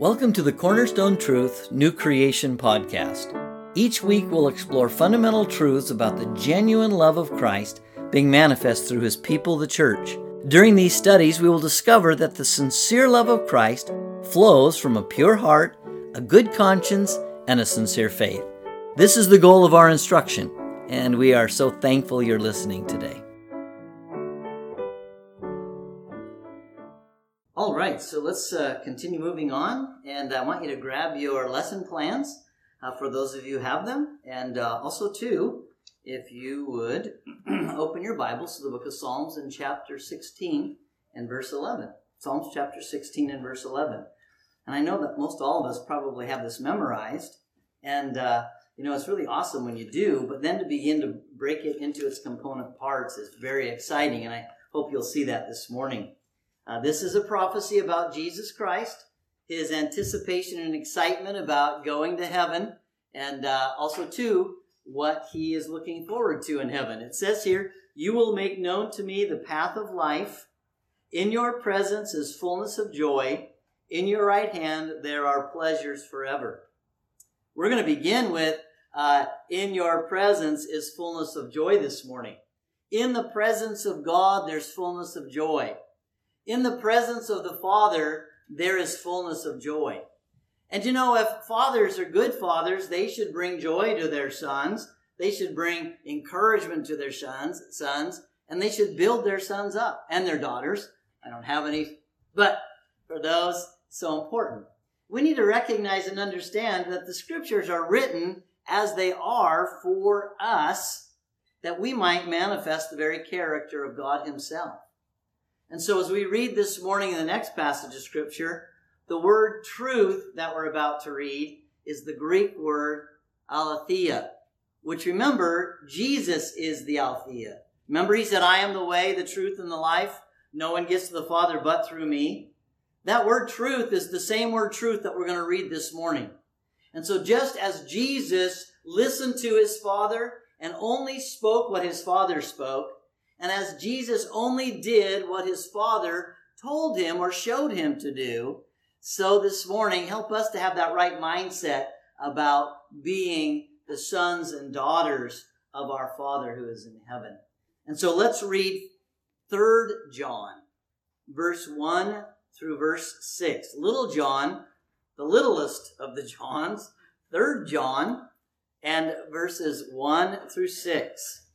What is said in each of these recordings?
Welcome to the Cornerstone Truth New Creation Podcast. Each week we'll explore fundamental truths about the genuine love of Christ being manifest through his people, the church. During these studies, we will discover that the sincere love of Christ flows from a pure heart, a good conscience, and a sincere faith. This is the goal of our instruction, and we are so thankful you're listening today. Right, so let's uh, continue moving on, and I want you to grab your lesson plans uh, for those of you who have them, and uh, also too, if you would open your Bibles to the book of Psalms in chapter 16 and verse 11. Psalms chapter 16 and verse 11. And I know that most all of us probably have this memorized, and uh, you know it's really awesome when you do. But then to begin to break it into its component parts is very exciting, and I hope you'll see that this morning. Uh, this is a prophecy about Jesus Christ, his anticipation and excitement about going to heaven, and uh, also, too, what he is looking forward to in heaven. It says here, You will make known to me the path of life. In your presence is fullness of joy. In your right hand there are pleasures forever. We're going to begin with, uh, In your presence is fullness of joy this morning. In the presence of God, there's fullness of joy. In the presence of the Father, there is fullness of joy. And you know, if fathers are good fathers, they should bring joy to their sons. They should bring encouragement to their sons, sons, and they should build their sons up and their daughters. I don't have any, but for those, so important. We need to recognize and understand that the scriptures are written as they are for us, that we might manifest the very character of God Himself. And so as we read this morning in the next passage of scripture, the word truth that we're about to read is the Greek word aletheia, which remember, Jesus is the aletheia. Remember he said, I am the way, the truth, and the life. No one gets to the Father but through me. That word truth is the same word truth that we're going to read this morning. And so just as Jesus listened to his Father and only spoke what his Father spoke, and as Jesus only did what his Father told him or showed him to do, so this morning, help us to have that right mindset about being the sons and daughters of our Father who is in heaven. And so let's read 3rd John, verse 1 through verse 6. Little John, the littlest of the Johns, 3rd John, and verses 1 through 6.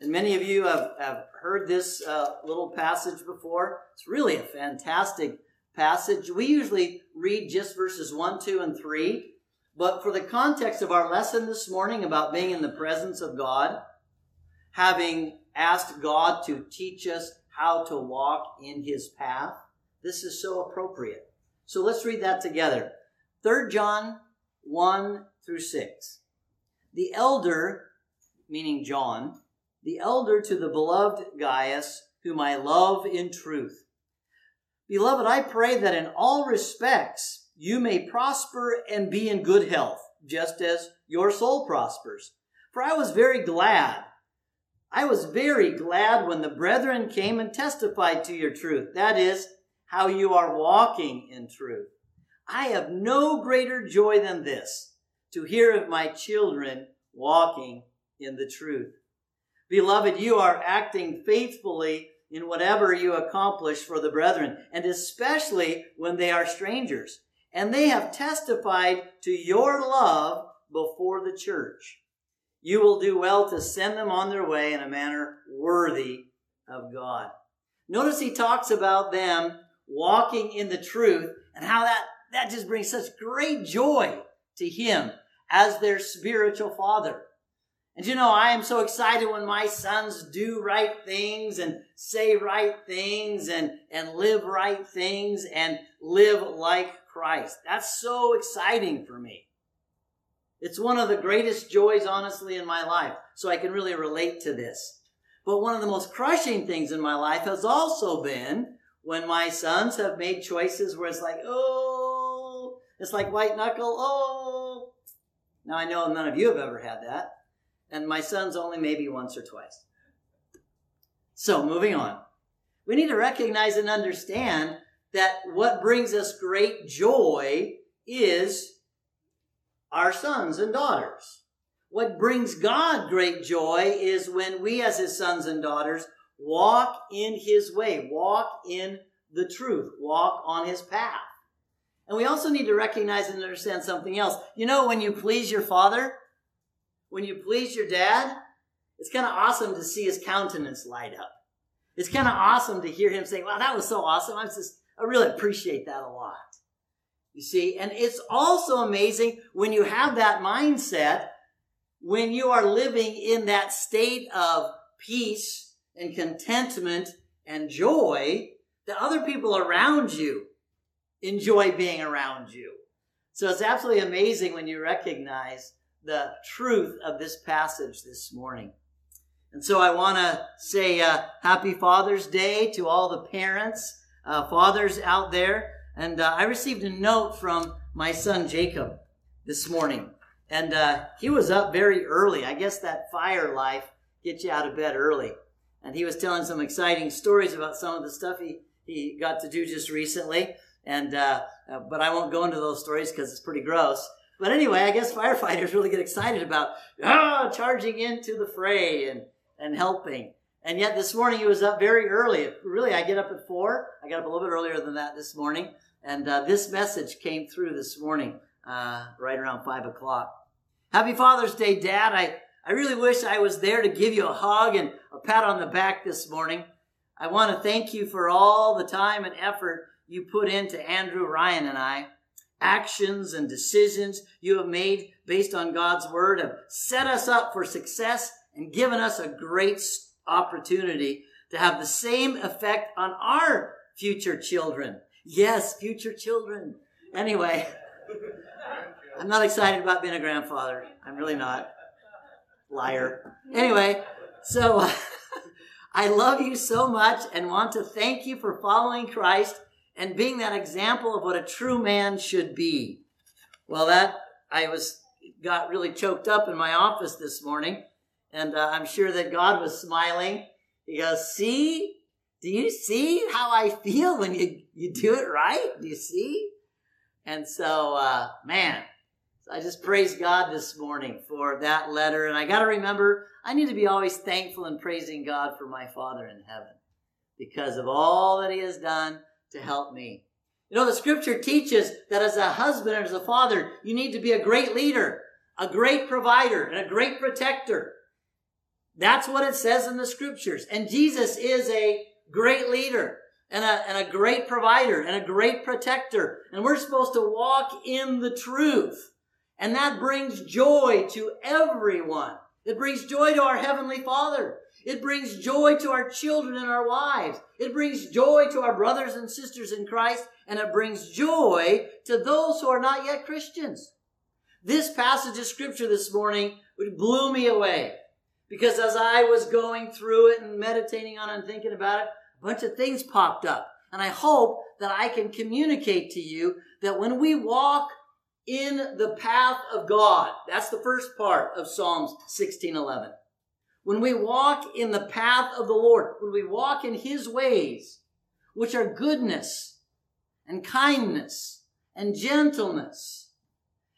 And many of you have, have heard this uh, little passage before. It's really a fantastic passage. We usually read just verses 1, 2, and 3. But for the context of our lesson this morning about being in the presence of God, having asked God to teach us how to walk in his path, this is so appropriate. So let's read that together. 3 John 1 through 6. The elder, meaning John, the elder to the beloved Gaius, whom I love in truth. Beloved, I pray that in all respects you may prosper and be in good health, just as your soul prospers. For I was very glad. I was very glad when the brethren came and testified to your truth. That is, how you are walking in truth. I have no greater joy than this, to hear of my children walking in the truth. Beloved, you are acting faithfully in whatever you accomplish for the brethren, and especially when they are strangers. And they have testified to your love before the church. You will do well to send them on their way in a manner worthy of God. Notice he talks about them walking in the truth and how that, that just brings such great joy to him as their spiritual father. And you know, I am so excited when my sons do right things and say right things and, and live right things and live like Christ. That's so exciting for me. It's one of the greatest joys, honestly, in my life. So I can really relate to this. But one of the most crushing things in my life has also been when my sons have made choices where it's like, oh, it's like white knuckle, oh. Now I know none of you have ever had that and my sons only maybe once or twice. So, moving on. We need to recognize and understand that what brings us great joy is our sons and daughters. What brings God great joy is when we, as his sons and daughters, walk in his way, walk in the truth, walk on his path. And we also need to recognize and understand something else. You know, when you please your father, when you please your dad, it's kind of awesome to see his countenance light up. It's kind of awesome to hear him say, wow, that was so awesome. I just, I really appreciate that a lot. You see, and it's also amazing when you have that mindset, when you are living in that state of peace and contentment and joy, that other people around you enjoy being around you. So it's absolutely amazing when you recognize the truth of this passage this morning. And so I want to say uh, happy Father's Day to all the parents, uh, fathers out there. And uh, I received a note from my son Jacob this morning. And uh, he was up very early. I guess that fire life gets you out of bed early. And he was telling some exciting stories about some of the stuff he, he got to do just recently. And uh, uh, but I won't go into those stories because it's pretty gross. But anyway, I guess firefighters really get excited about ah, charging into the fray and, and helping. And yet this morning he was up very early. Really, I get up at four. I got up a little bit earlier than that this morning. And uh, this message came through this morning, uh, right around five o'clock. Happy Father's Day, Dad. I, I really wish I was there to give you a hug and a pat on the back this morning. I want to thank you for all the time and effort you put into Andrew, Ryan, and I. Actions and decisions you have made based on God's word have set us up for success and given us a great opportunity to have the same effect on our future children. Yes, future children. Anyway, I'm not excited about being a grandfather. I'm really not. Liar. Anyway, so I love you so much and want to thank you for following Christ and being that example of what a true man should be. Well, that I was got really choked up in my office this morning, and uh, I'm sure that God was smiling. He goes, "See, do you see how I feel when you you do it right? Do you see?" And so, uh, man, I just praise God this morning for that letter, and I got to remember I need to be always thankful and praising God for my Father in heaven because of all that He has done to help me. You know, the scripture teaches that as a husband and as a father, you need to be a great leader, a great provider, and a great protector. That's what it says in the scriptures. And Jesus is a great leader and a, and a great provider and a great protector. And we're supposed to walk in the truth. And that brings joy to everyone. It brings joy to our Heavenly Father. It brings joy to our children and our wives. It brings joy to our brothers and sisters in Christ, and it brings joy to those who are not yet Christians. This passage of scripture this morning blew me away because as I was going through it and meditating on it and thinking about it, a bunch of things popped up. And I hope that I can communicate to you that when we walk in the path of God, that's the first part of Psalms 1611 when we walk in the path of the Lord, when we walk in His ways, which are goodness and kindness and gentleness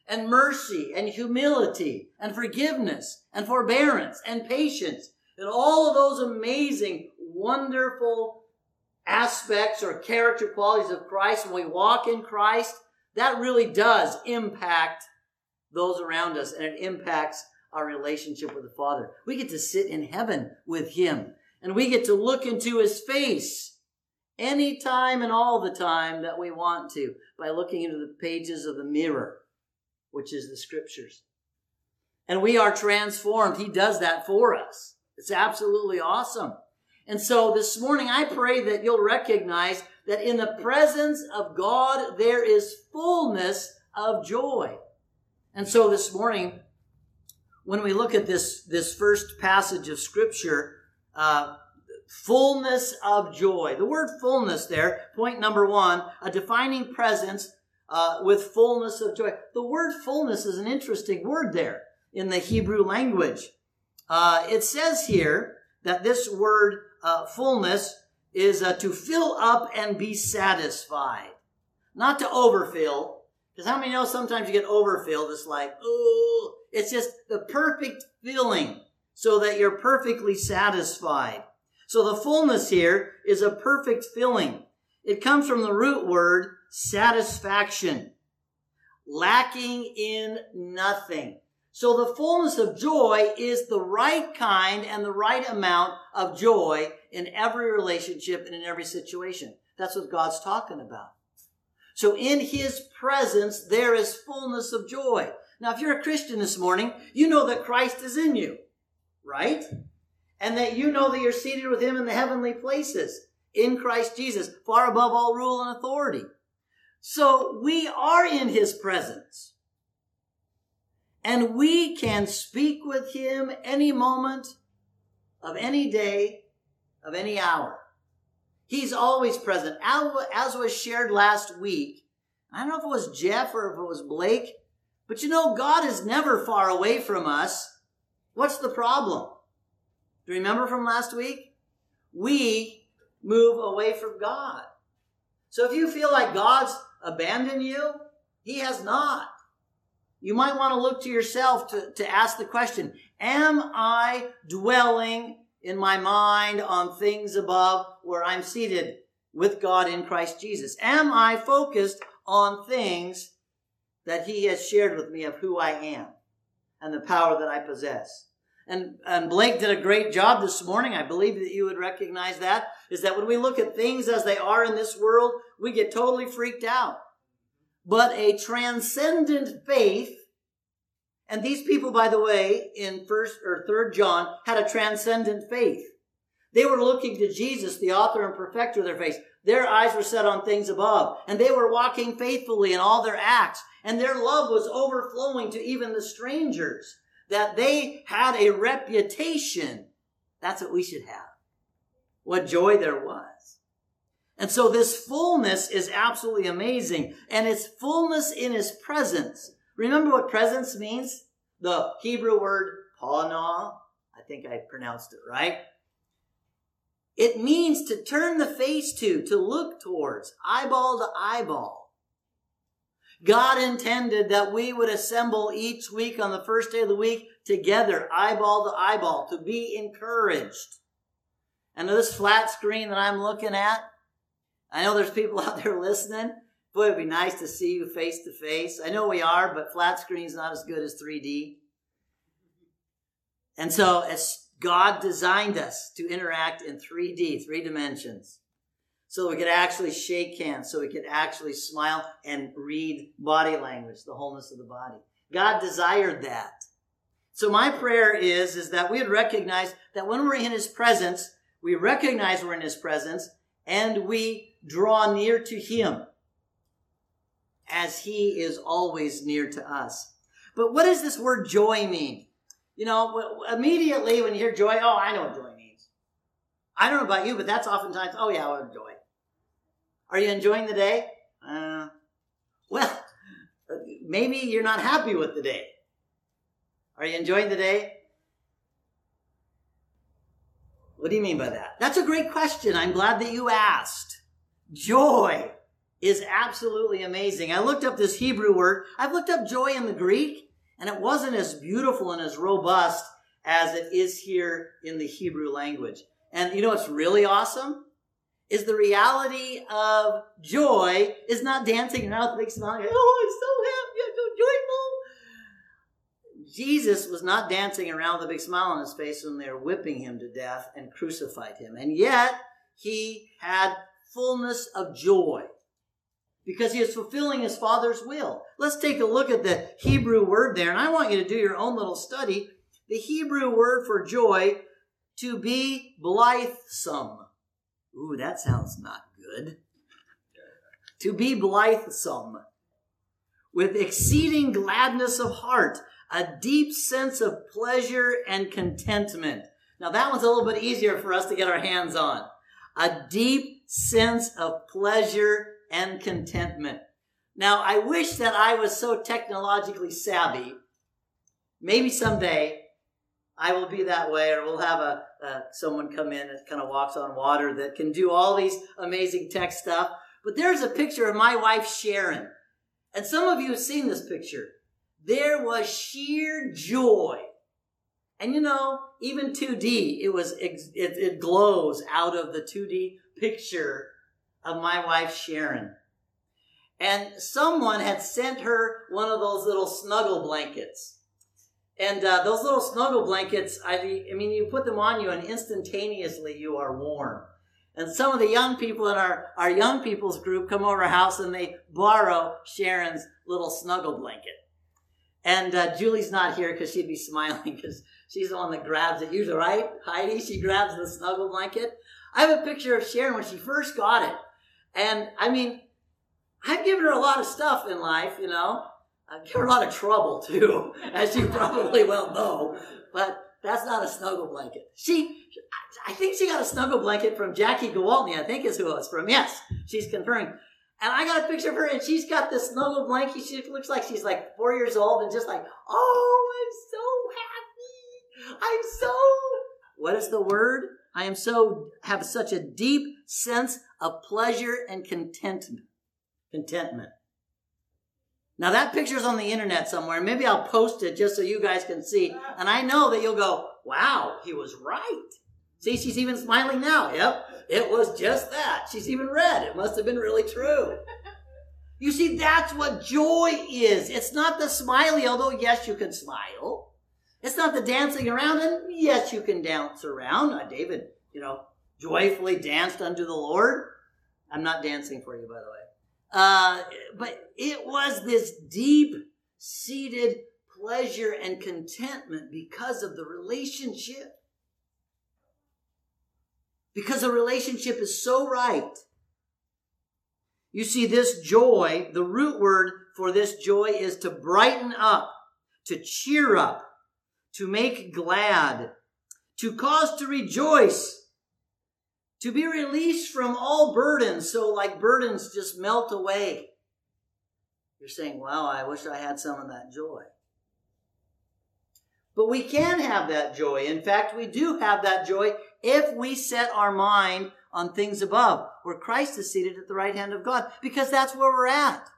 and mercy and humility and forgiveness and forbearance and patience and all of those amazing, wonderful aspects or character qualities of Christ, when we walk in Christ, that really does impact those around us and it impacts our relationship with the Father. We get to sit in heaven with Him and we get to look into His face anytime and all the time that we want to by looking into the pages of the mirror, which is the scriptures. And we are transformed. He does that for us. It's absolutely awesome. And so this morning, I pray that you'll recognize that in the presence of God, there is fullness of joy. And so this morning, when we look at this, this first passage of scripture, uh, fullness of joy. The word fullness there, point number one, a defining presence uh, with fullness of joy. The word fullness is an interesting word there in the Hebrew language. Uh, it says here that this word uh, fullness is uh, to fill up and be satisfied, not to overfill, Because how many know sometimes you get overfilled? It's like, oh, it's just the perfect feeling so that you're perfectly satisfied. So the fullness here is a perfect filling. It comes from the root word satisfaction, lacking in nothing. So the fullness of joy is the right kind and the right amount of joy in every relationship and in every situation. That's what God's talking about. So in his presence, there is fullness of joy. Now, if you're a Christian this morning, you know that Christ is in you, right? And that you know that you're seated with him in the heavenly places in Christ Jesus, far above all rule and authority. So we are in his presence. And we can speak with him any moment of any day, of any hour. He's always present. As was shared last week, I don't know if it was Jeff or if it was Blake, but you know, God is never far away from us. What's the problem? Do you remember from last week? We move away from God. So if you feel like God's abandoned you, He has not. You might want to look to yourself to, to ask the question, am I dwelling in my mind on things above where I'm seated with God in Christ Jesus? Am I focused on things that He has shared with me of who I am and the power that I possess? And, and Blake did a great job this morning. I believe that you would recognize that. Is that when we look at things as they are in this world, we get totally freaked out. But a transcendent faith and these people, by the way, in first or third John, had a transcendent faith. They were looking to Jesus, the author and perfecter of their faith. Their eyes were set on things above, and they were walking faithfully in all their acts, and their love was overflowing to even the strangers, that they had a reputation. That's what we should have. What joy there was. And so this fullness is absolutely amazing, and it's fullness in his presence. Remember what presence means? The Hebrew word pana. I think I pronounced it right. It means to turn the face to, to look towards, eyeball to eyeball. God intended that we would assemble each week on the first day of the week together, eyeball to eyeball, to be encouraged. And this flat screen that I'm looking at, I know there's people out there listening. Boy, it'd be nice to see you face to face. I know we are, but flat screen's not as good as 3D. And so, as God designed us to interact in 3D, three dimensions, so we could actually shake hands, so we could actually smile and read body language, the wholeness of the body. God desired that. So my prayer is, is that we would recognize that when we're in His presence, we recognize we're in His presence and we draw near to Him as he is always near to us. But what does this word joy mean? You know, immediately when you hear joy, oh, I know what joy means. I don't know about you, but that's oftentimes, oh yeah, what joy. Are you enjoying the day? Uh, well, maybe you're not happy with the day. Are you enjoying the day? What do you mean by that? That's a great question. I'm glad that you asked. Joy is absolutely amazing. I looked up this Hebrew word. I've looked up joy in the Greek, and it wasn't as beautiful and as robust as it is here in the Hebrew language. And you know what's really awesome? Is the reality of joy is not dancing around with a big smile. Oh, I'm so happy, I'm so joyful. Jesus was not dancing around with a big smile on his face when they were whipping him to death and crucified him. And yet, he had fullness of joy because he is fulfilling his father's will. Let's take a look at the Hebrew word there, and I want you to do your own little study. The Hebrew word for joy, to be blithesome. Ooh, that sounds not good. To be blithesome, with exceeding gladness of heart, a deep sense of pleasure and contentment. Now, that one's a little bit easier for us to get our hands on. A deep sense of pleasure and contentment. Now, I wish that I was so technologically savvy. Maybe someday I will be that way, or we'll have a uh, someone come in that kind of walks on water that can do all these amazing tech stuff. But there's a picture of my wife Sharon, And some of you have seen this picture. There was sheer joy. And you know, even 2D, it was it, it glows out of the 2D picture of my wife Sharon. And someone had sent her one of those little snuggle blankets. And uh, those little snuggle blankets, I, I mean, you put them on you and instantaneously you are warm. And some of the young people in our, our young people's group come over house and they borrow Sharon's little snuggle blanket. And uh, Julie's not here because she'd be smiling because she's the one that grabs it. Usually, right? Heidi, she grabs the snuggle blanket. I have a picture of Sharon when she first got it. And I mean, I've given her a lot of stuff in life, you know. I've given a lot of trouble too, as you probably well know. But that's not a snuggle blanket. She, I think she got a snuggle blanket from Jackie Gwaltney, I think is who it was from. Yes, she's confirming. And I got a picture of her, and she's got this snuggle blanket. She looks like she's like four years old, and just like, oh, I'm so happy. I'm so. What is the word? I am so have such a deep sense of pleasure and contentment. Contentment. Now that picture's on the internet somewhere. Maybe I'll post it just so you guys can see. And I know that you'll go, wow, he was right. See, she's even smiling now. Yep, it was just that. She's even red. It must have been really true. You see, that's what joy is. It's not the smiley, although yes, you can smile. It's not the dancing around, and yes, you can dance around. Uh, David, you know, joyfully danced unto the Lord. I'm not dancing for you, by the way. Uh, but it was this deep seated pleasure and contentment because of the relationship. Because the relationship is so right. You see, this joy, the root word for this joy is to brighten up, to cheer up, to make glad, to cause to rejoice, to be released from all burdens. So, like burdens just melt away. You're saying, wow, I wish I had some of that joy. But we can have that joy. In fact, we do have that joy if we set our mind on things above, where Christ is seated at the right hand of God, because that's where we're at.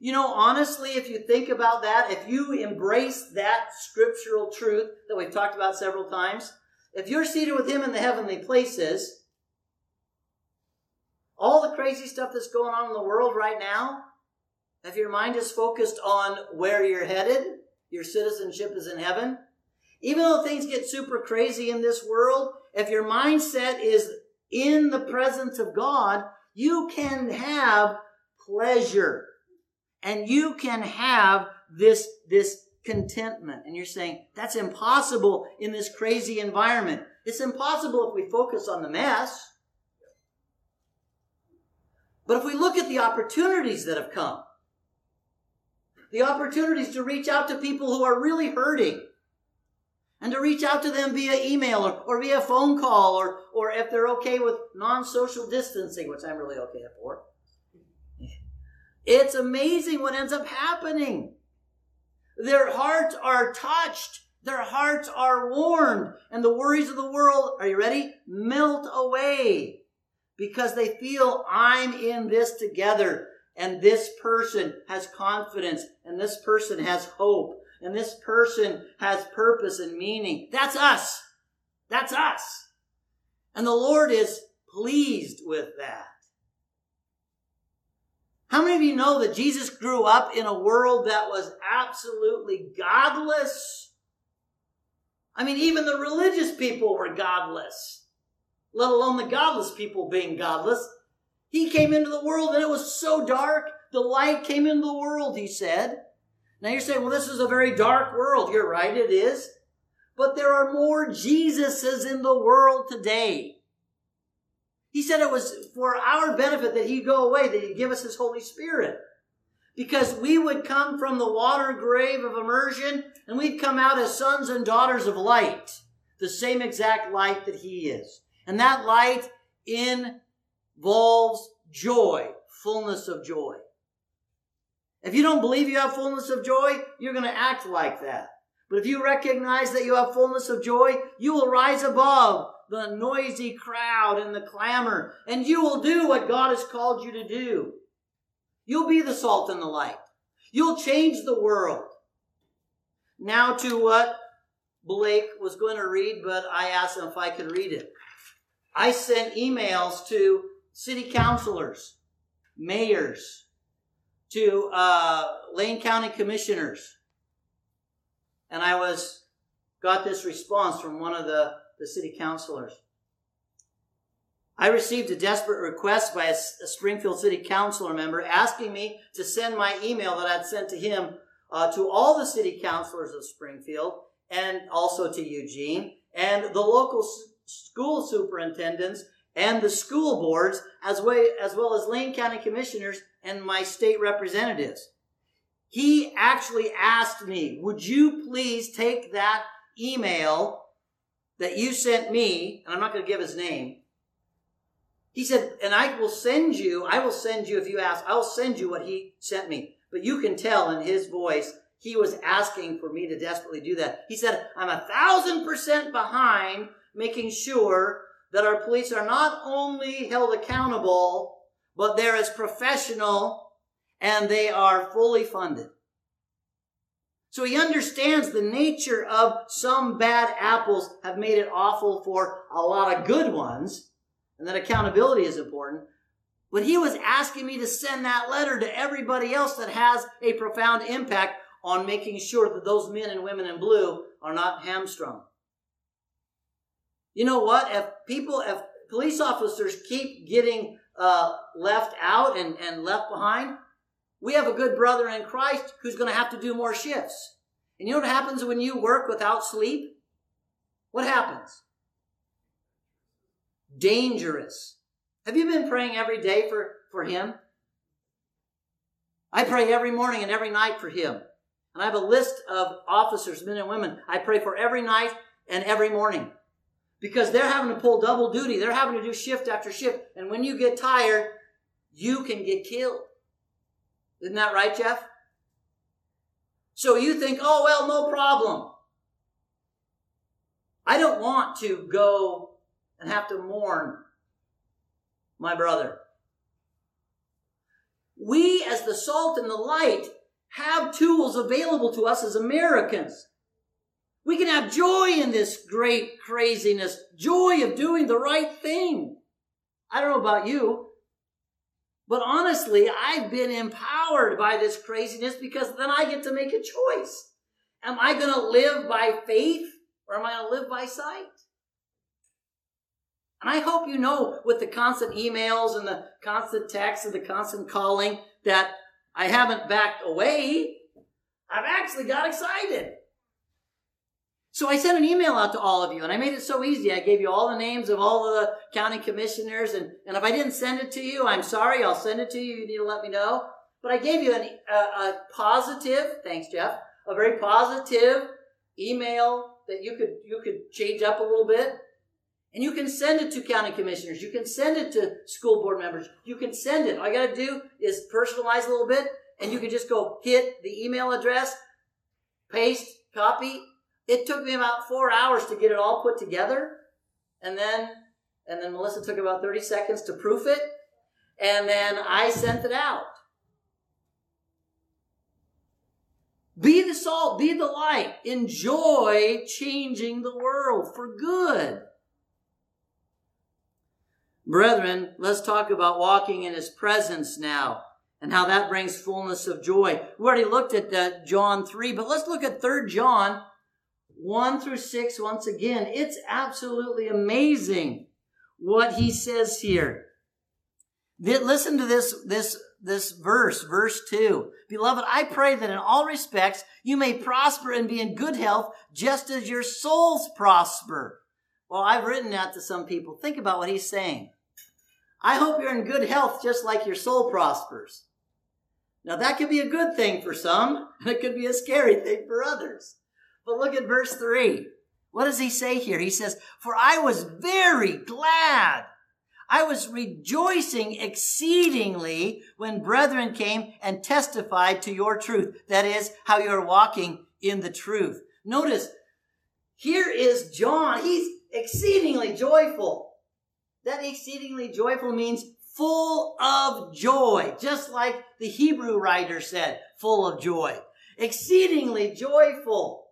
You know, honestly, if you think about that, if you embrace that scriptural truth that we've talked about several times, if you're seated with Him in the heavenly places, all the crazy stuff that's going on in the world right now, if your mind is focused on where you're headed, your citizenship is in heaven. Even though things get super crazy in this world, if your mindset is in the presence of God, you can have pleasure and you can have this, this contentment. And you're saying that's impossible in this crazy environment. It's impossible if we focus on the mess. But if we look at the opportunities that have come, the opportunities to reach out to people who are really hurting, and to reach out to them via email or, or via phone call, or, or if they're okay with non social distancing, which I'm really okay for. It's amazing what ends up happening. Their hearts are touched. Their hearts are warmed. And the worries of the world, are you ready? Melt away because they feel I'm in this together and this person has confidence and this person has hope and this person has purpose and meaning. That's us. That's us. And the Lord is pleased with that. How many of you know that Jesus grew up in a world that was absolutely godless? I mean, even the religious people were godless let alone the godless people being godless. He came into the world and it was so dark. The light came into the world, he said. Now you're saying, well, this is a very dark world. You're right, it is. But there are more Jesuses in the world today. He said it was for our benefit that he'd go away, that he'd give us his Holy Spirit. Because we would come from the water grave of immersion and we'd come out as sons and daughters of light. The same exact light that he is. And that light involves joy, fullness of joy. If you don't believe you have fullness of joy, you're going to act like that. But if you recognize that you have fullness of joy, you will rise above the noisy crowd and the clamor, and you will do what God has called you to do. You'll be the salt and the light. You'll change the world. Now to what Blake was going to read, but I asked him if I could read it. I sent emails to city councilors, mayors, to uh, Lane County commissioners, and I was got this response from one of the, the city councilors. I received a desperate request by a, a, Springfield City Councilor member asking me to send my email that I'd sent to him uh, to all the city councilors of Springfield and also to Eugene and the local school superintendents and the school boards as, way, as well as Lane County commissioners and my state representatives. He actually asked me, would you please take that email that you sent me, and I'm not going to give his name, he said, and I will send you, I will send you, if you ask, I will send you what he sent me. But you can tell in his voice, he was asking for me to desperately do that. He said, I'm a thousand percent behind making sure that our police are not only held accountable, but they're as professional and they are fully funded. So he understands the nature of some bad apples have made it awful for a lot of good ones and that accountability is important. But he was asking me to send that letter to everybody else that has a profound impact on making sure that those men and women in blue are not hamstrung. You know what? If people, if police officers keep getting uh, left out and, and left behind, we have a good brother in Christ who's going to have to do more shifts. And you know what happens when you work without sleep? What happens? dangerous. Have you been praying every day for, for him? I pray every morning and every night for him. And I have a list of officers, men and women, I pray for every night and every morning. Because they're having to pull double duty. They're having to do shift after shift. And when you get tired, you can get killed. Isn't that right, Jeff? So you think, oh, well, no problem. I don't want to go and have to mourn my brother. We, as the salt and the light, have tools available to us as Americans. We can have joy in this great craziness, joy of doing the right thing. I don't know about you, but honestly, I've been empowered by this craziness because then I get to make a choice. Am I going to live by faith or am I going to live by sight? And I hope you know with the constant emails and the constant texts and the constant calling that I haven't backed away. I've actually got excited. So I sent an email out to all of you and I made it so easy. I gave you all the names of all of the county commissioners and, and if I didn't send it to you, I'm sorry. I'll send it to you. You need to let me know. But I gave you an, a, a positive, thanks Jeff, a very positive email that you could, you could change up a little bit. And you can send it to county commissioners. You can send it to school board members. You can send it. All you got to do is personalize a little bit, and you can just go hit the email address, paste, copy. It took me about four hours to get it all put together, and then and then Melissa took about 30 seconds to proof it, and then I sent it out. Be the salt, be the light. Enjoy changing the world for good. Brethren, let's talk about walking in his presence now and how that brings fullness of joy. We already looked at uh, John 3, but let's look at 3 John 1 through 6 once again. It's absolutely amazing what he says here. Listen to this, this, this verse, verse 2. Beloved, I pray that in all respects you may prosper and be in good health just as your souls prosper. Well, I've written that to some people. Think about what he's saying. I hope you're in good health just like your soul prospers. Now that could be a good thing for some, and it could be a scary thing for others. But look at verse 3. What does he say here? He says, For I was very glad. I was rejoicing exceedingly when brethren came and testified to your truth. That is, how you're walking in the truth. Notice, here is John. He's exceedingly joyful. That exceedingly joyful means full of joy, just like the Hebrew writer said, full of joy, exceedingly joyful,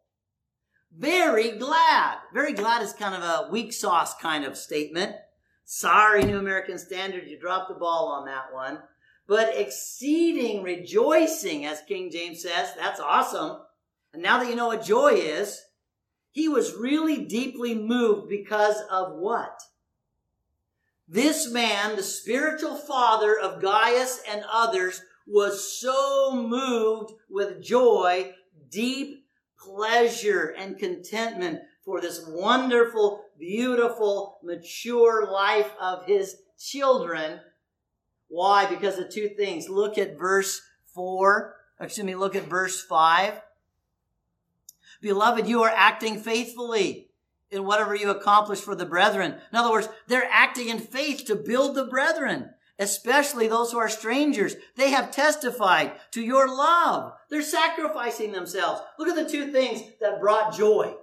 very glad. Very glad is kind of a weak sauce kind of statement. Sorry, New American Standard, you dropped the ball on that one. But exceeding rejoicing, as King James says, that's awesome. And now that you know what joy is, he was really deeply moved because of what? This man, the spiritual father of Gaius and others, was so moved with joy, deep pleasure and contentment for this wonderful, beautiful, mature life of his children. Why? Because of two things. Look at verse 4. Excuse me, look at verse 5. Beloved, you are acting faithfully in whatever you accomplish for the brethren. In other words, they're acting in faith to build the brethren, especially those who are strangers. They have testified to your love. They're sacrificing themselves. Look at the two things that brought joy.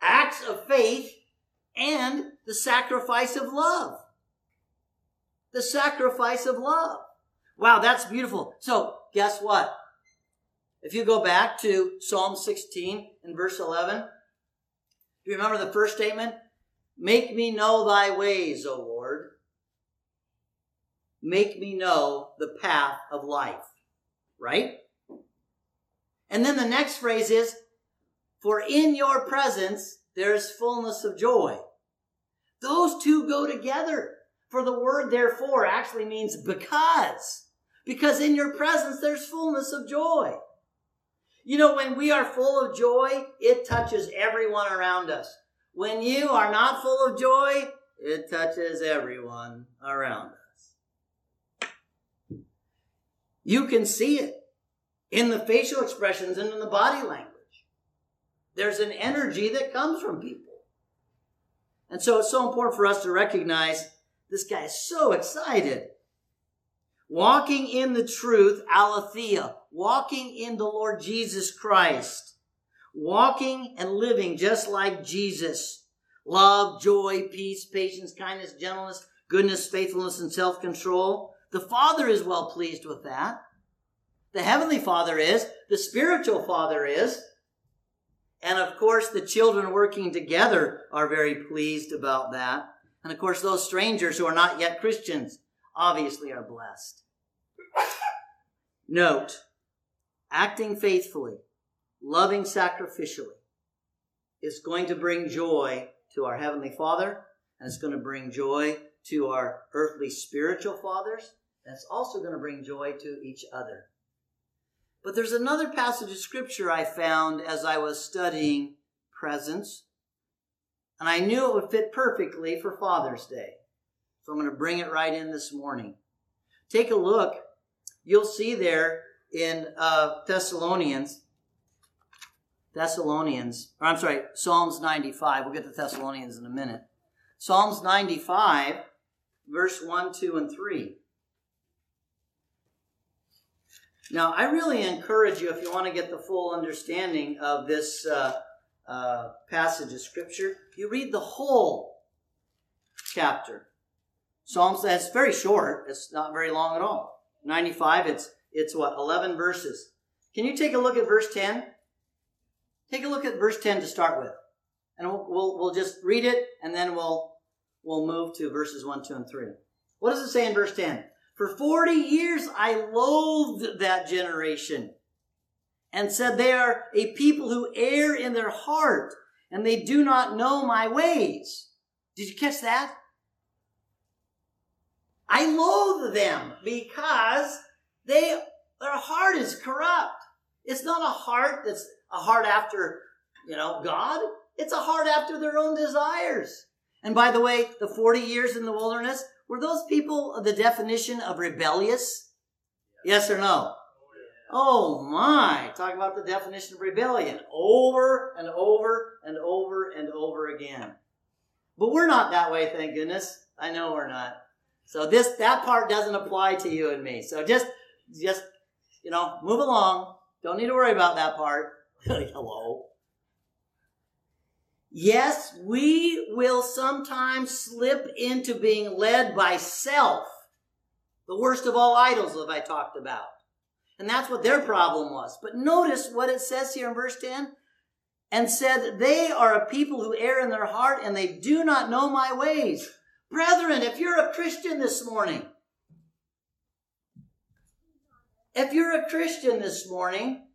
Acts of faith and the sacrifice of love. The sacrifice of love. Wow, that's beautiful. So, guess what? If you go back to Psalm 16 and verse 11, do you remember the first statement? Make me know thy ways, O Lord. Make me know the path of life. Right? And then the next phrase is, for in your presence there is fullness of joy. Those two go together. For the word therefore actually means because. Because in your presence there's fullness of joy. You know, when we are full of joy, it touches everyone around us. When you are not full of joy, it touches everyone around. You can see it in the facial expressions and in the body language. There's an energy that comes from people. And so it's so important for us to recognize this guy is so excited. Walking in the truth, aletheia, walking in the Lord Jesus Christ, walking and living just like Jesus. Love, joy, peace, patience, kindness, gentleness, goodness, faithfulness, and self control. The Father is well pleased with that. The Heavenly Father is. The spiritual Father is. And of course, the children working together are very pleased about that. And of course, those strangers who are not yet Christians obviously are blessed. Note, acting faithfully, loving sacrificially, is going to bring joy to our Heavenly Father, and it's going to bring joy to our earthly spiritual fathers, it's also going to bring joy to each other. But there's another passage of scripture I found as I was studying presence, and I knew it would fit perfectly for Father's Day. So I'm going to bring it right in this morning. Take a look. You'll see there in uh, Thessalonians, Thessalonians, or I'm sorry, Psalms 95. We'll get to Thessalonians in a minute. Psalms 95, verse 1, 2, and 3. Now, I really encourage you, if you want to get the full understanding of this uh, uh, passage of Scripture, you read the whole chapter. Psalms, that's very short. It's not very long at all. 95, it's it's what, 11 verses. Can you take a look at verse 10? Take a look at verse 10 to start with. And we'll, we'll, we'll just read it and then we'll, we'll move to verses 1, 2, and 3. What does it say in verse 10? For 40 years I loathed that generation and said they are a people who err in their heart and they do not know my ways. Did you catch that? I loathe them because they, their heart is corrupt. It's not a heart that's a heart after, you know, God. It's a heart after their own desires. And by the way, the 40 years in the wilderness, were those people the definition of rebellious? Yes or no? Oh my, talk about the definition of rebellion over and over and over and over again. But we're not that way, thank goodness. I know we're not. So this that part doesn't apply to you and me. So just just, you know, move along. Don't need to worry about that part. Hello. Yes, we will sometimes slip into being led by self. The worst of all idols that I talked about. And that's what their problem was. But notice what it says here in verse 10 and said, They are a people who err in their heart and they do not know my ways. Brethren, if you're a Christian this morning, if you're a Christian this morning,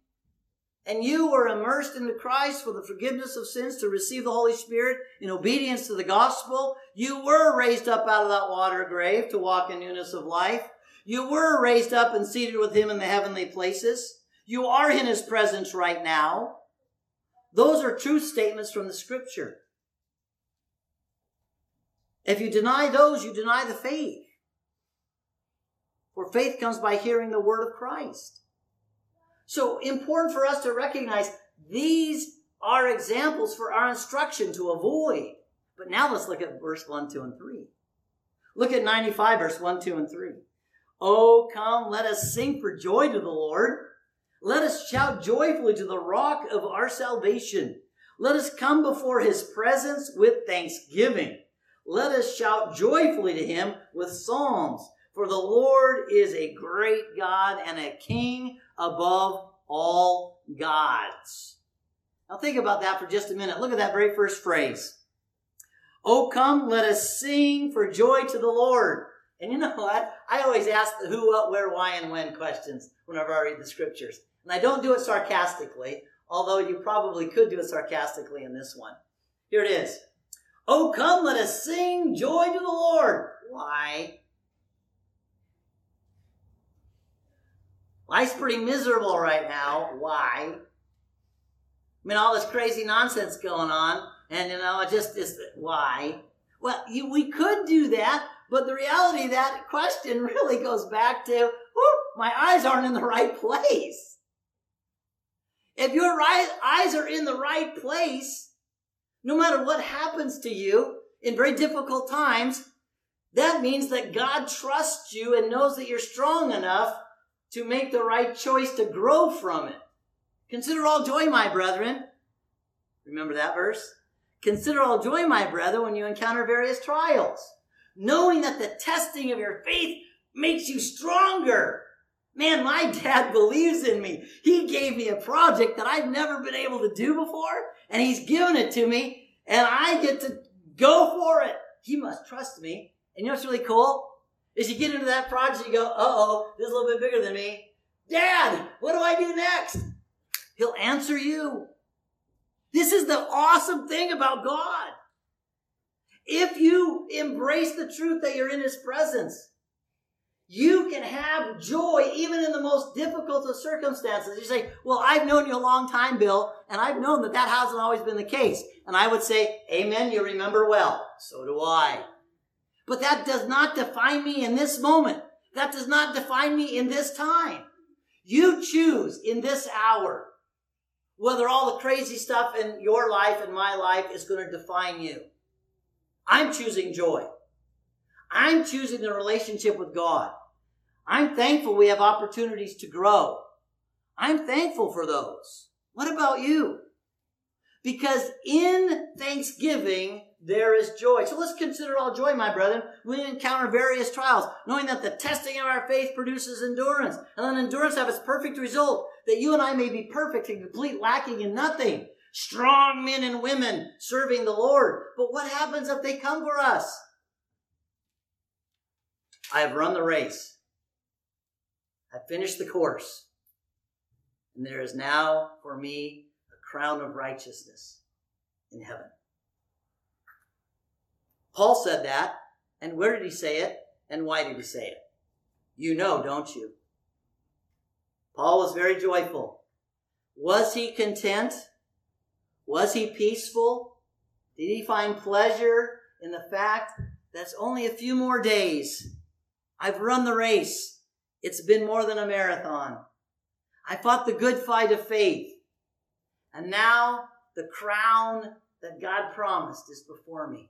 and you were immersed into Christ for the forgiveness of sins to receive the Holy Spirit in obedience to the gospel, you were raised up out of that water grave to walk in newness of life. You were raised up and seated with Him in the heavenly places. You are in His presence right now. Those are truth statements from the scripture. If you deny those, you deny the faith. For faith comes by hearing the word of Christ. So important for us to recognize these are examples for our instruction to avoid. But now let's look at verse 1, 2, and 3. Look at 95, verse 1, 2, and 3. Oh, come, let us sing for joy to the Lord. Let us shout joyfully to the rock of our salvation. Let us come before his presence with thanksgiving. Let us shout joyfully to him with psalms. For the Lord is a great God and a king above all gods. Now think about that for just a minute. Look at that very first phrase. Oh, come, let us sing for joy to the Lord. And you know what? I always ask the who, what, where, why, and when questions whenever I read the scriptures. And I don't do it sarcastically, although you probably could do it sarcastically in this one. Here it is. Oh, come, let us sing joy to the Lord. Why? Life's pretty miserable right now. Why? I mean, all this crazy nonsense going on, and you know, it just is why? Well, you, we could do that, but the reality that question really goes back to, my eyes aren't in the right place. If your eyes are in the right place, no matter what happens to you in very difficult times, that means that God trusts you and knows that you're strong enough to make the right choice to grow from it. Consider all joy, my brethren. Remember that verse? Consider all joy, my brethren, when you encounter various trials, knowing that the testing of your faith makes you stronger. Man, my dad believes in me. He gave me a project that I've never been able to do before, and he's given it to me, and I get to go for it. He must trust me. And you know what's really cool? Is you get into that project, you go, uh oh, this is a little bit bigger than me. Dad, what do I do next? He'll answer you. This is the awesome thing about God. If you embrace the truth that you're in His presence, you can have joy even in the most difficult of circumstances. You say, well, I've known you a long time, Bill, and I've known that that hasn't always been the case. And I would say, amen, you remember well. So do I. But that does not define me in this moment. That does not define me in this time. You choose in this hour whether all the crazy stuff in your life and my life is going to define you. I'm choosing joy. I'm choosing the relationship with God. I'm thankful we have opportunities to grow. I'm thankful for those. What about you? Because in thanksgiving, there is joy. So let's consider all joy, my brethren. We encounter various trials, knowing that the testing of our faith produces endurance. And then endurance have its perfect result, that you and I may be perfect and complete, lacking in nothing. Strong men and women serving the Lord. But what happens if they come for us? I have run the race. I finished the course. And there is now for me a crown of righteousness in heaven. Paul said that. And where did he say it? And why did he say it? You know, don't you? Paul was very joyful. Was he content? Was he peaceful? Did he find pleasure in the fact that it's only a few more days I've run the race. It's been more than a marathon. I fought the good fight of faith. And now the crown that God promised is before me.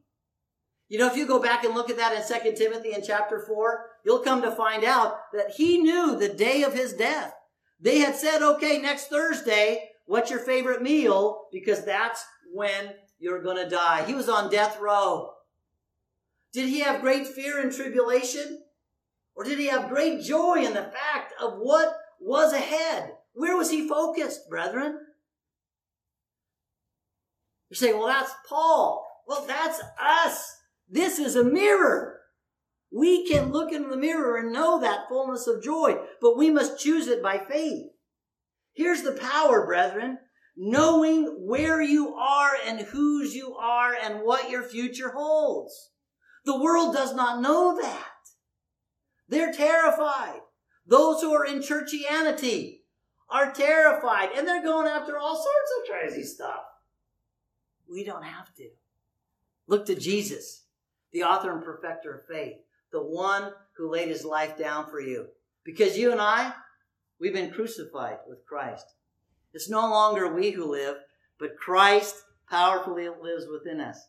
You know, if you go back and look at that in 2 Timothy in chapter 4, you'll come to find out that he knew the day of his death. They had said, okay, next Thursday, what's your favorite meal? Because that's when you're going to die. He was on death row. Did he have great fear and tribulation? Or did he have great joy in the fact of what was ahead? Where was he focused, brethren? You're saying, well, that's Paul. Well, that's us. This is a mirror. We can look in the mirror and know that fullness of joy, but we must choose it by faith. Here's the power, brethren. Knowing where you are and whose you are and what your future holds. The world does not know that. They're terrified. Those who are in churchianity are terrified and they're going after all sorts of crazy stuff. We don't have to. Look to Jesus, the author and perfecter of faith, the one who laid his life down for you. Because you and I, we've been crucified with Christ. It's no longer we who live, but Christ powerfully lives within us.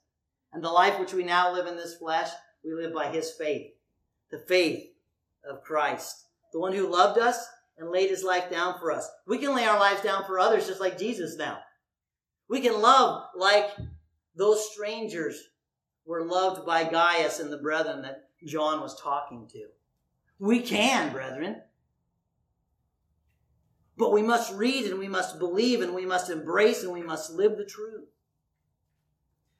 And the life which we now live in this flesh, we live by his faith. The faith of Christ, the one who loved us and laid his life down for us. We can lay our lives down for others just like Jesus now. We can love like those strangers were loved by Gaius and the brethren that John was talking to. We can, brethren. But we must read and we must believe and we must embrace and we must live the truth.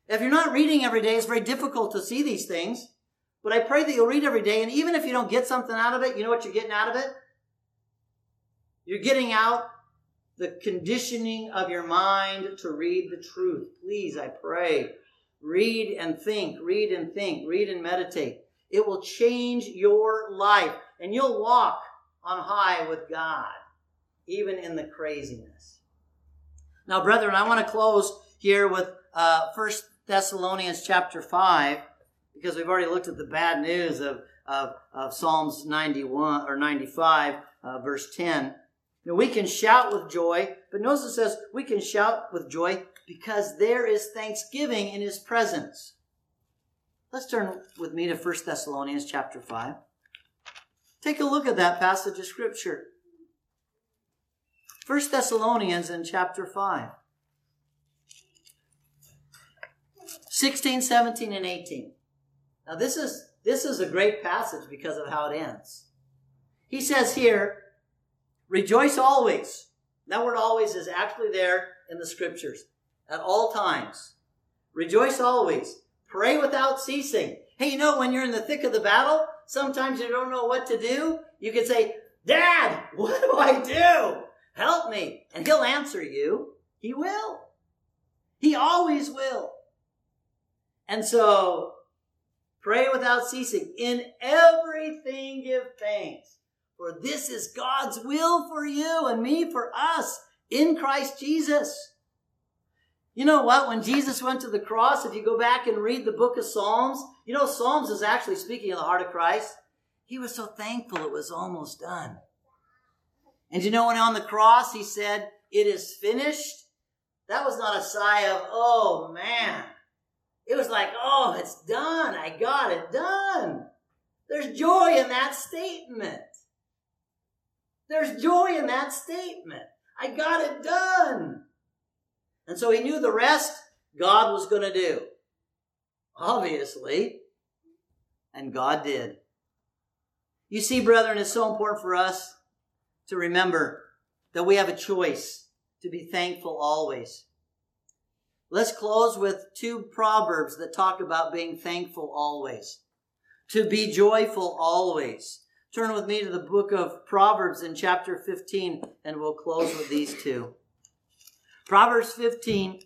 If you're not reading every day, it's very difficult to see these things. But I pray that you'll read every day. And even if you don't get something out of it, you know what you're getting out of it? You're getting out the conditioning of your mind to read the truth. Please, I pray, read and think, read and think, read and meditate. It will change your life and you'll walk on high with God, even in the craziness. Now, brethren, I want to close here with uh, 1 Thessalonians chapter 5 because we've already looked at the bad news of, of, of Psalms 91 or 95, uh, verse 10. You know, we can shout with joy, but notice it says we can shout with joy because there is thanksgiving in his presence. Let's turn with me to 1 Thessalonians chapter 5. Take a look at that passage of scripture. 1 Thessalonians in chapter 5. 16, 17, and 18. Now this is this is a great passage because of how it ends. He says here, rejoice always. That word always is actually there in the scriptures at all times. Rejoice always. Pray without ceasing. Hey, you know, when you're in the thick of the battle, sometimes you don't know what to do. You can say, Dad, what do I do? Help me. And he'll answer you. He will. He always will. And so Pray without ceasing. In everything give thanks. For this is God's will for you and me, for us, in Christ Jesus. You know what? When Jesus went to the cross, if you go back and read the book of Psalms, you know, Psalms is actually speaking of the heart of Christ. He was so thankful it was almost done. And you know, when on the cross he said, It is finished, that was not a sigh of, Oh man, it was like, oh, it's done. I got it done. There's joy in that statement. There's joy in that statement. I got it done. And so he knew the rest God was going to do. Obviously. And God did. You see, brethren, it's so important for us to remember that we have a choice to be thankful always. Let's close with two proverbs that talk about being thankful always. To be joyful always. Turn with me to the book of Proverbs in chapter 15, and we'll close with these two. Proverbs 15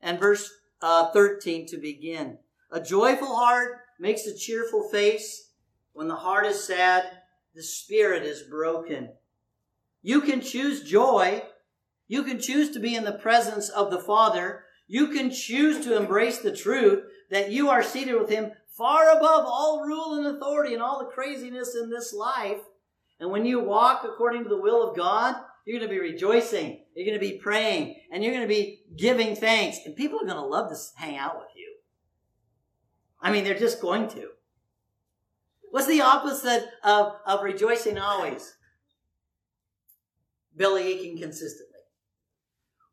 and verse uh, 13 to begin. A joyful heart makes a cheerful face. When the heart is sad, the spirit is broken. You can choose joy. You can choose to be in the presence of the Father. You can choose to embrace the truth that you are seated with Him far above all rule and authority and all the craziness in this life. And when you walk according to the will of God, you're going to be rejoicing. You're going to be praying and you're going to be giving thanks. And people are going to love to hang out with you. I mean, they're just going to. What's the opposite of, of rejoicing always? Belly aching consistently.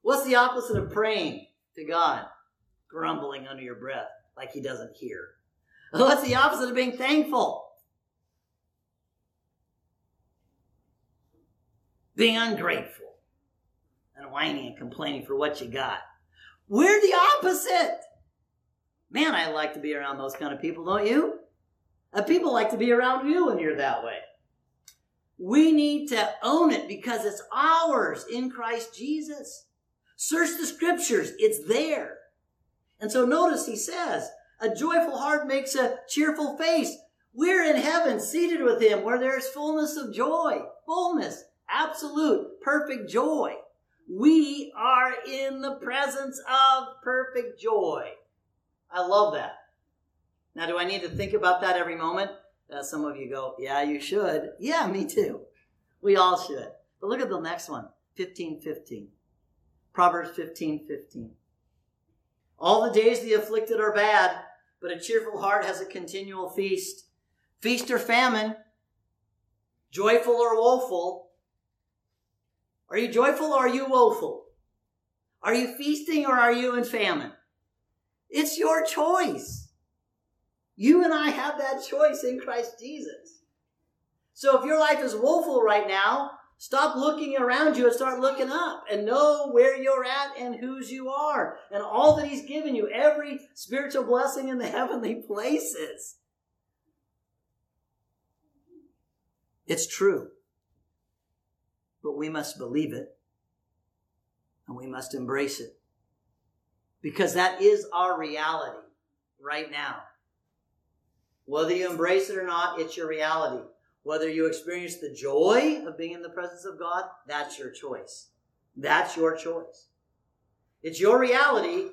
What's the opposite of praying? to God. grumbling under your breath like he doesn't hear. What's the opposite of being thankful? Being ungrateful and whining and complaining for what you got. We're the opposite. Man, I like to be around those kind of people, don't you? And people like to be around you when you're that way. We need to own it because it's ours in Christ Jesus. Search the scriptures, it's there. And so notice he says, a joyful heart makes a cheerful face. We're in heaven seated with him where there's fullness of joy. Fullness, absolute, perfect joy. We are in the presence of perfect joy. I love that. Now, do I need to think about that every moment? Uh, some of you go, yeah, you should. Yeah, me too. We all should. But look at the next one 15 15. Proverbs 15 15. All the days the afflicted are bad, but a cheerful heart has a continual feast. Feast or famine, joyful or woeful. Are you joyful or are you woeful? Are you feasting or are you in famine? It's your choice. You and I have that choice in Christ Jesus. So if your life is woeful right now, Stop looking around you and start looking up and know where you're at and whose you are and all that He's given you, every spiritual blessing in the heavenly places. It's true. But we must believe it and we must embrace it because that is our reality right now. Whether you embrace it or not, it's your reality. Whether you experience the joy of being in the presence of God, that's your choice. That's your choice. It's your reality,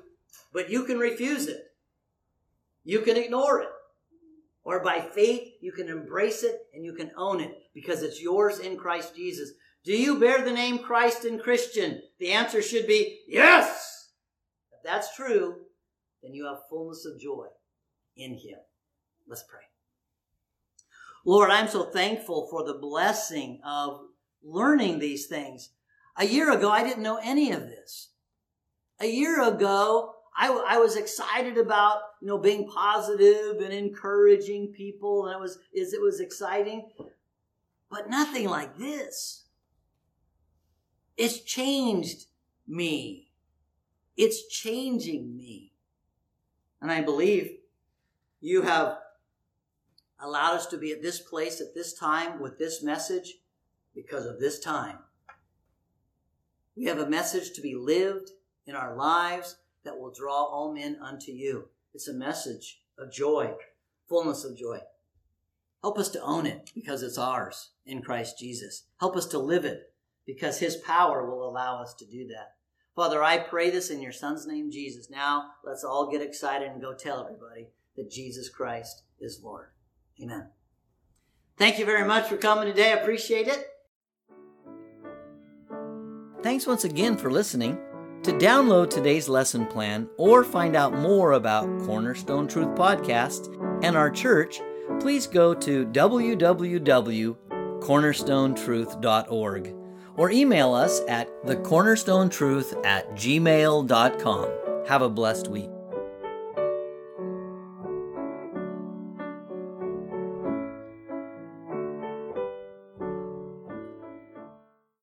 but you can refuse it. You can ignore it. Or by faith, you can embrace it and you can own it because it's yours in Christ Jesus. Do you bear the name Christ and Christian? The answer should be yes. If that's true, then you have fullness of joy in Him. Let's pray. Lord, I'm so thankful for the blessing of learning these things. A year ago, I didn't know any of this. A year ago, I, I was excited about, you know, being positive and encouraging people, and it was, is it was exciting, but nothing like this. It's changed me. It's changing me. And I believe you have allowed us to be at this place at this time with this message because of this time. We have a message to be lived in our lives that will draw all men unto you. It's a message of joy, fullness of joy. Help us to own it because it's ours in Christ Jesus. Help us to live it because his power will allow us to do that. Father, I pray this in your son's name, Jesus. Now let's all get excited and go tell everybody that Jesus Christ is Lord. Amen. Thank you very much for coming today. I appreciate it. Thanks once again for listening. To download today's lesson plan or find out more about Cornerstone Truth Podcast and our church, please go to www.cornerstonetruth.org or email us at thecornerstonetruth at gmail.com. Have a blessed week.